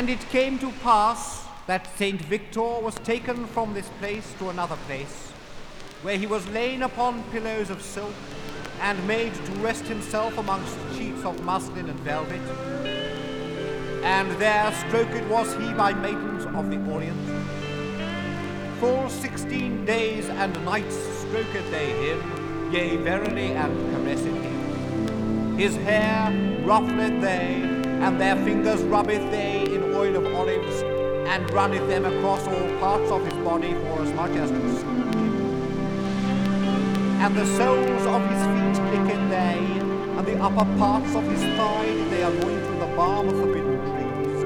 And it came to pass that Saint Victor was taken from this place to another place, where he was lain upon pillows of silk, and made to rest himself amongst sheets of muslin and velvet. And there stroked was he by maidens of the Orient. Full sixteen days and nights stroked they him, yea, verily, and caressed him. His hair ruffled they, and their fingers rubbeth they oil of olives, and runneth them across all parts of his body for as much as soothe. And the soles of his feet licked they, and the upper parts of his thigh they anoint with the balm of forbidden trees.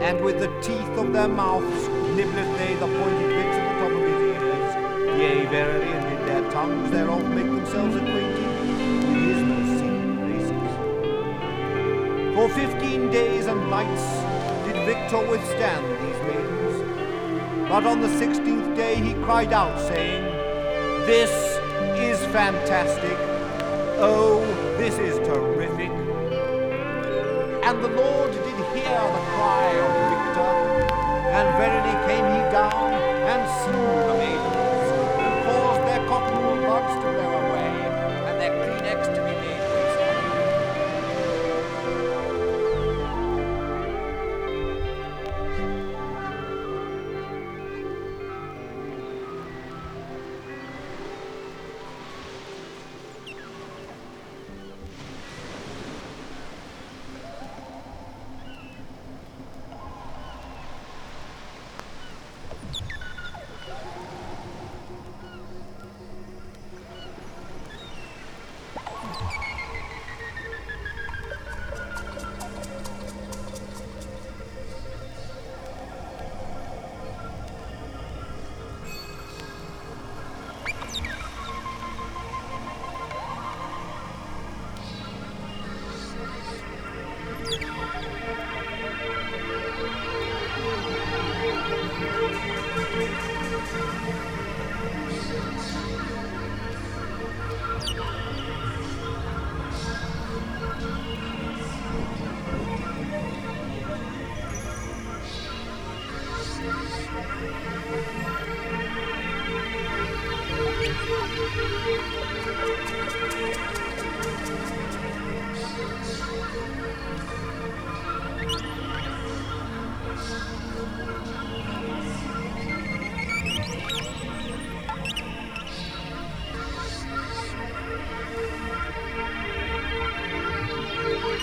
And with the teeth of their mouths nibbleth they the pointed bits at the top of his ears. Yea, verily, and with their tongues thereof make themselves acquainted with his most secret places. For fifteen days and nights Victor withstand these maidens. But on the sixteenth day he cried out, saying, This is fantastic. Oh, this is terrific. And the Lord did hear the cry of Victor, and verily came he down and slew the maidens,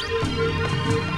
Música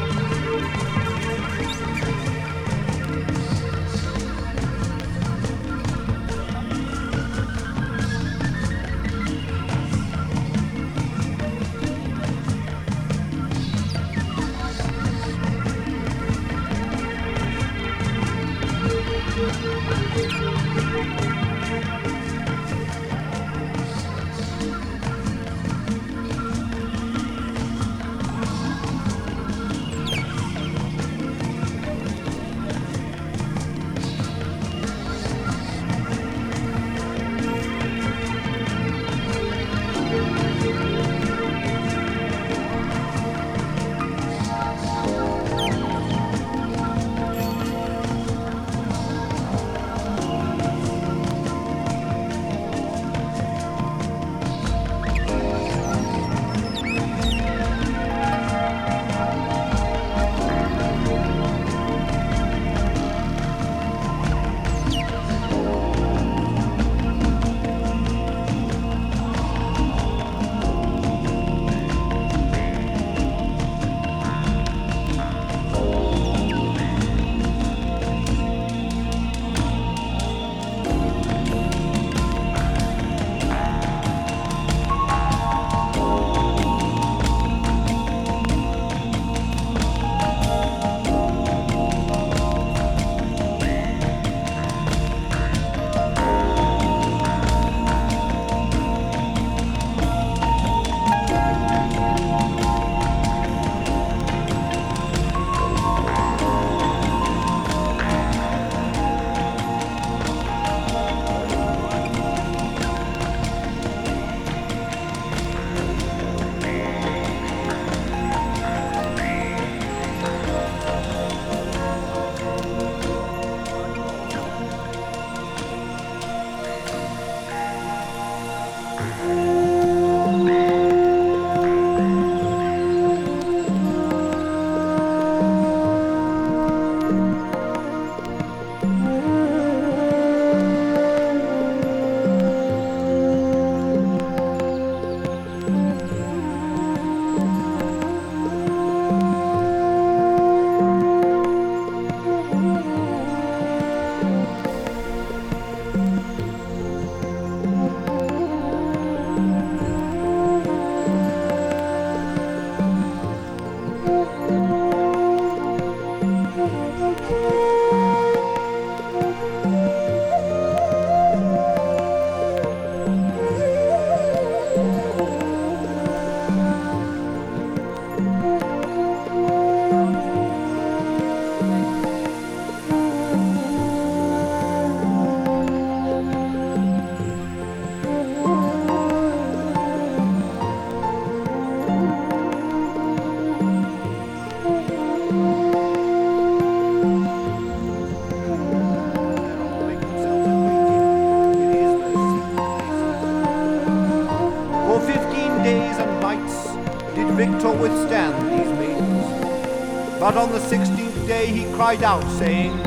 But on the sixteenth day he cried out, saying,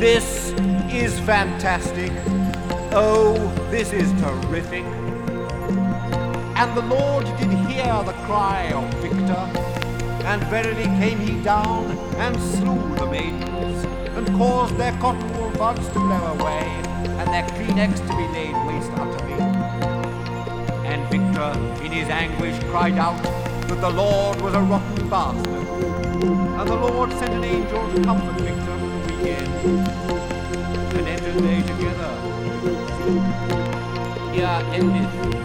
This is fantastic. Oh, this is terrific. And the Lord did hear the cry of Victor, and verily came he down and slew the maidens, and caused their cotton wool buds to blow away, and their Kleenex to be laid waste utterly. And Victor, in his anguish, cried out that the Lord was a rotten bastard. And the Lord sent an angel to comfort Victor from the weekend, and entered they together. Here endeth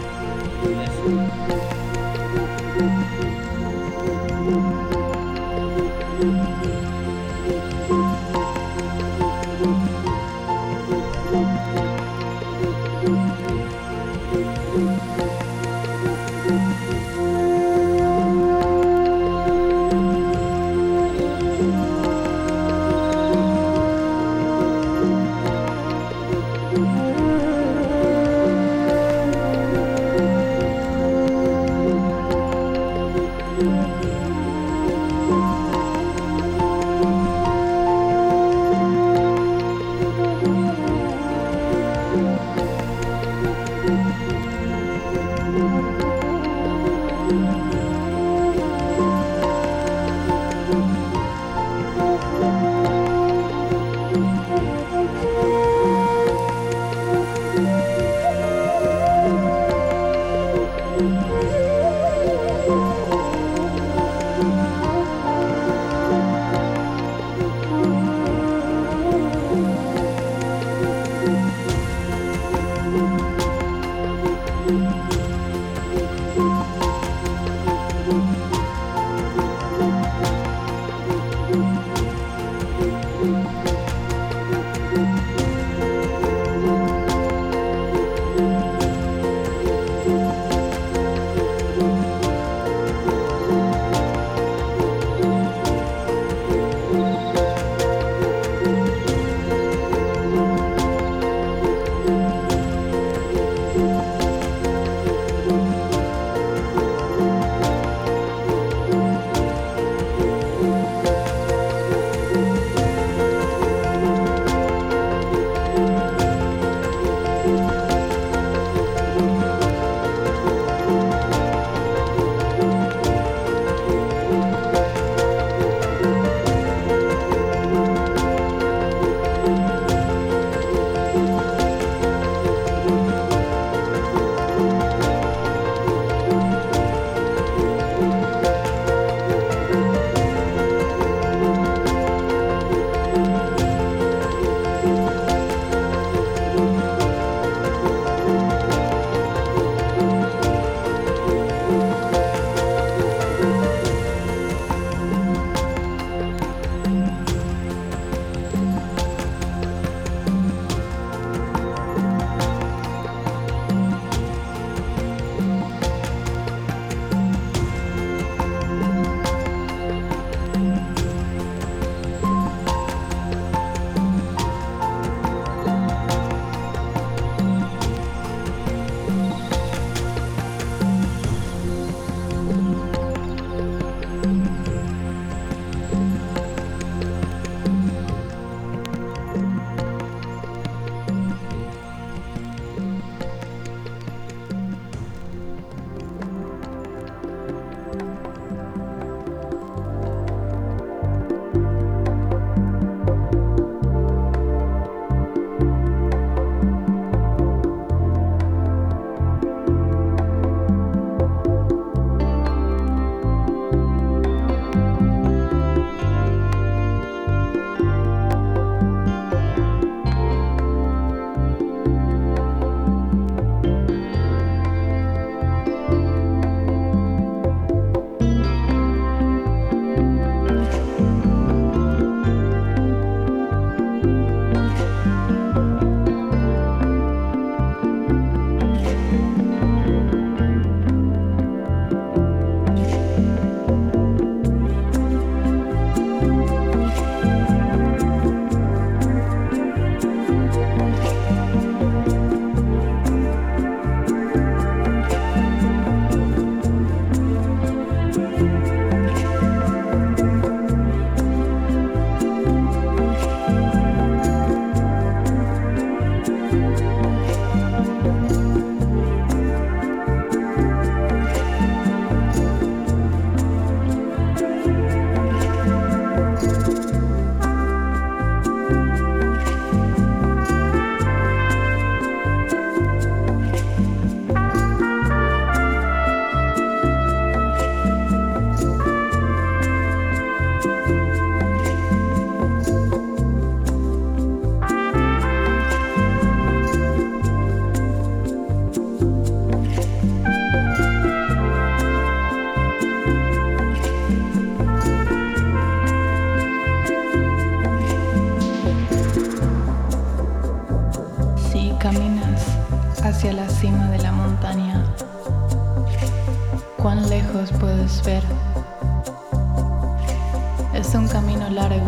un camino largo,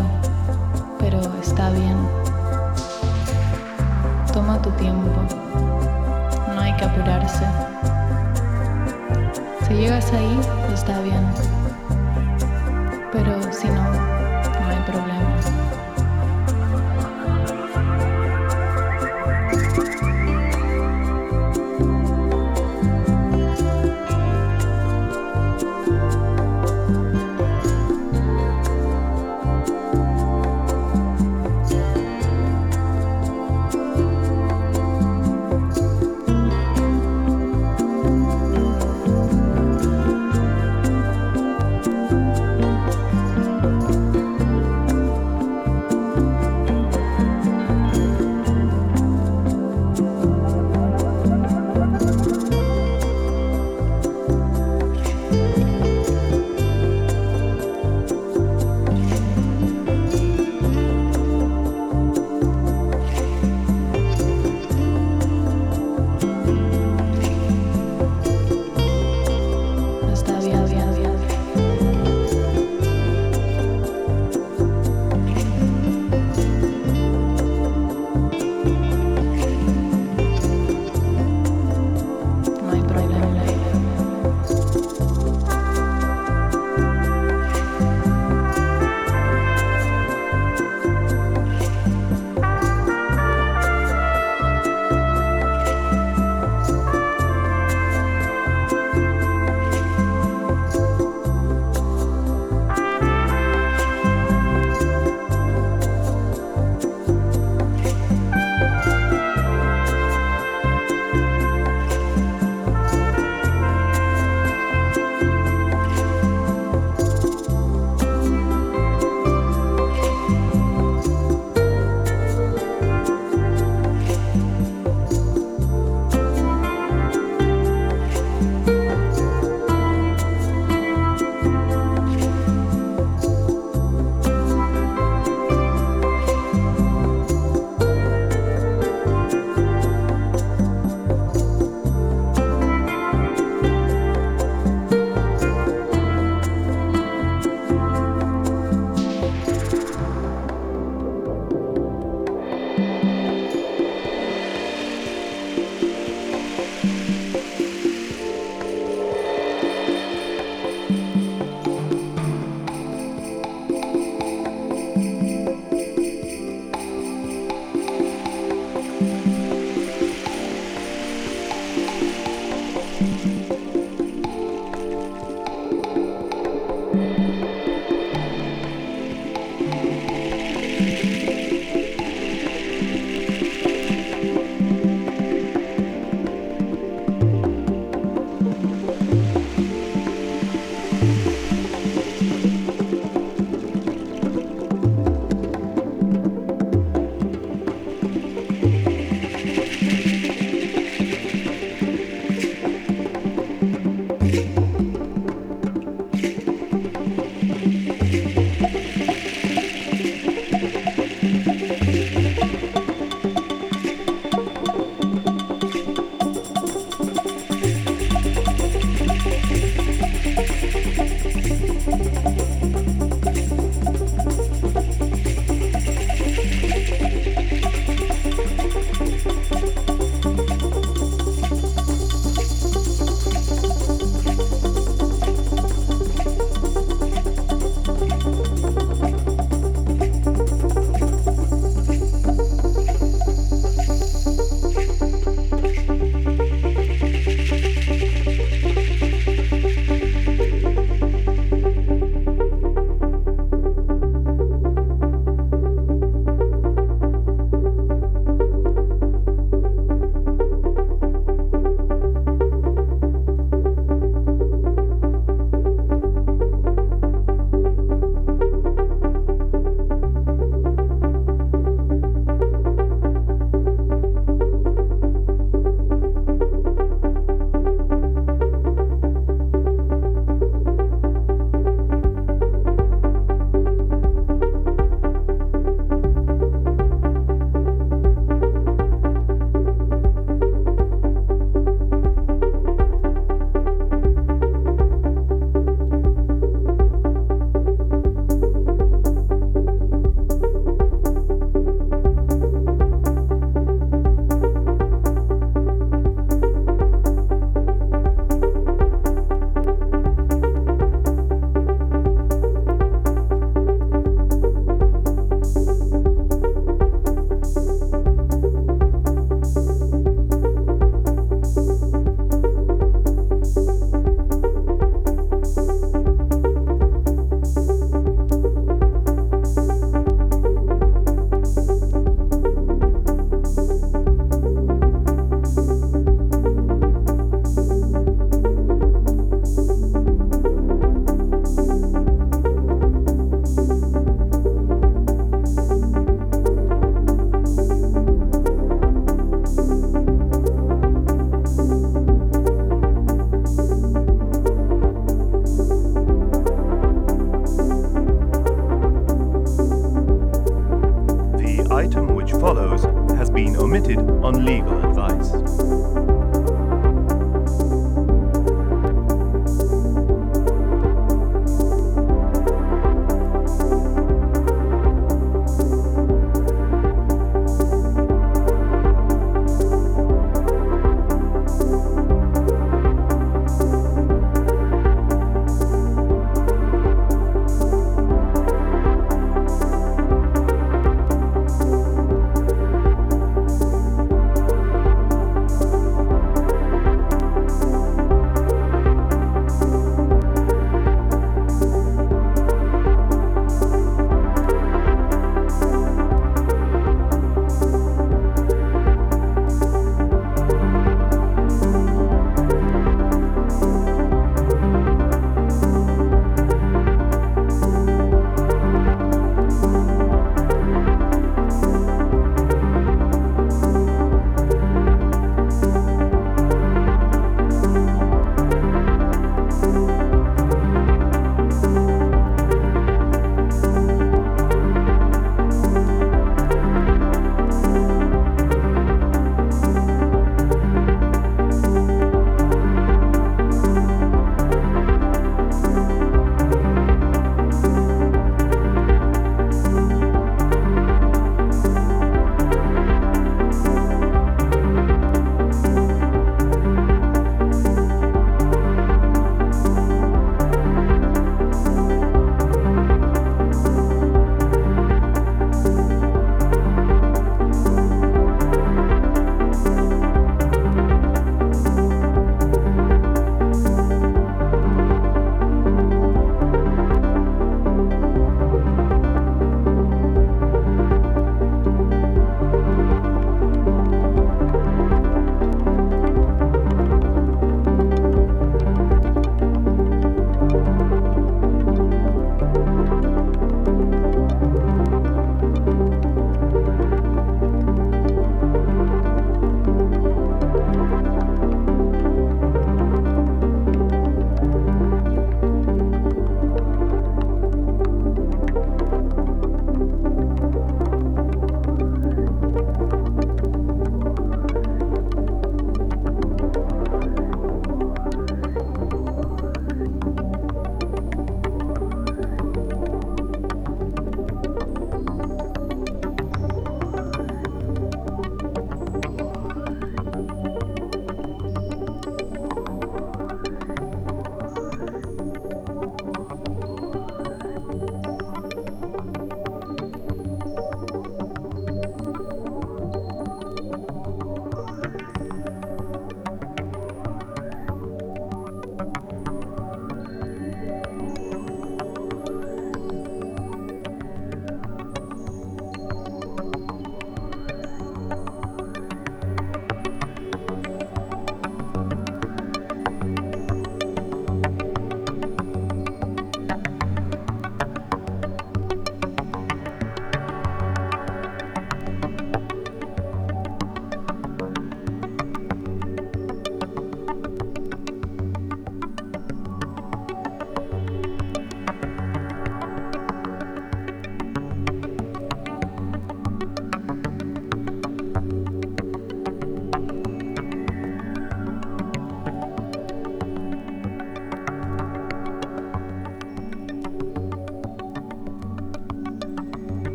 pero está bien. Toma tu tiempo, no hay que apurarse. Si llegas ahí, está bien, pero si no,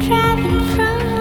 driving from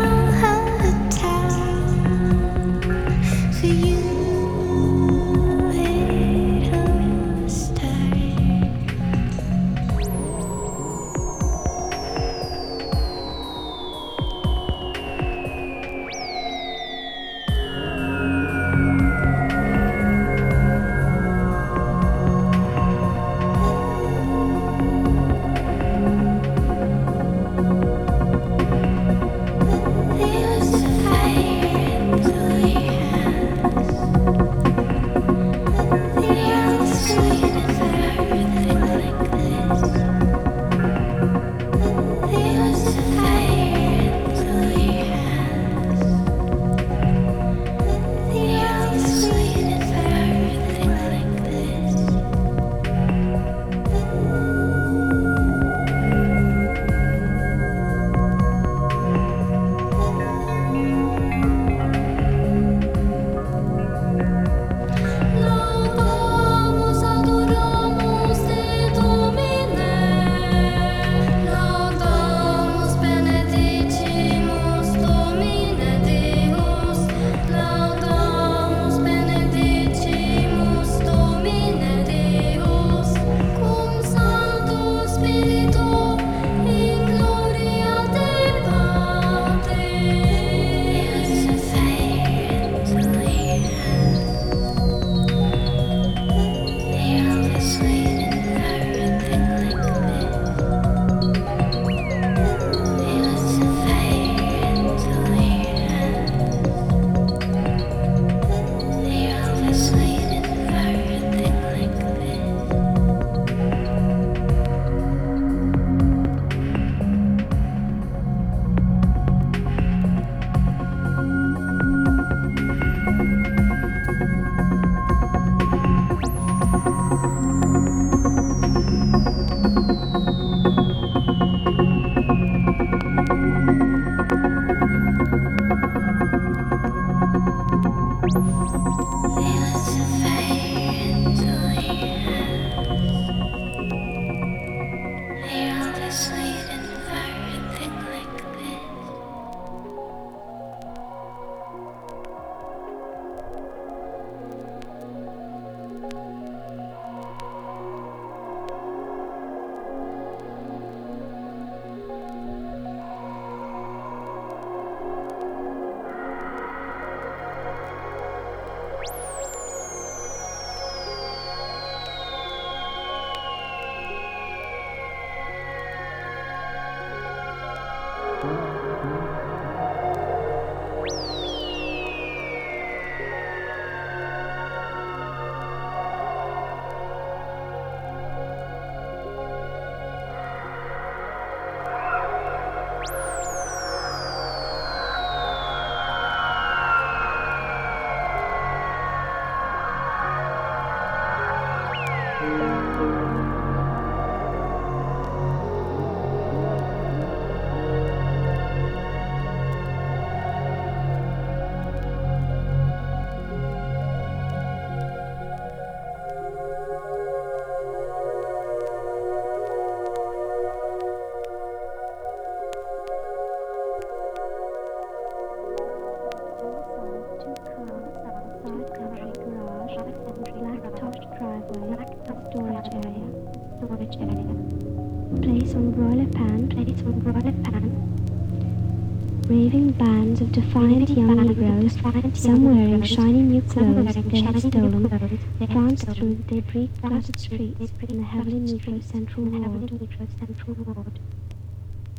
defiant young Negroes, some wearing shiny new clothes they had stolen, pranced through the debris-cluttered streets in the heavily Negro Central Ward.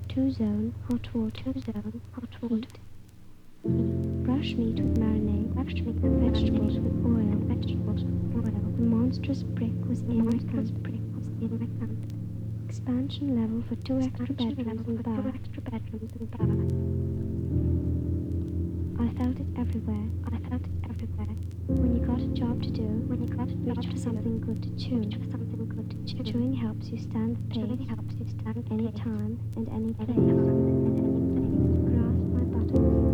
Two zone, hot water, two zone, hot water. Brush meat with marinade, brush meat and vegetables with oil, vegetables with oil. The monstrous brick was in my hand. brick was in my hand. Expansion level for two extra bedrooms and. Two extra bedrooms and. I felt it everywhere. I felt it everywhere. When you got a job to do, when you got a reach for something good to chew. Reach for something good to chew. Chewing helps you stand the pace. Chewing helps you stand any time and any place. and any place. Grasp my buttocks.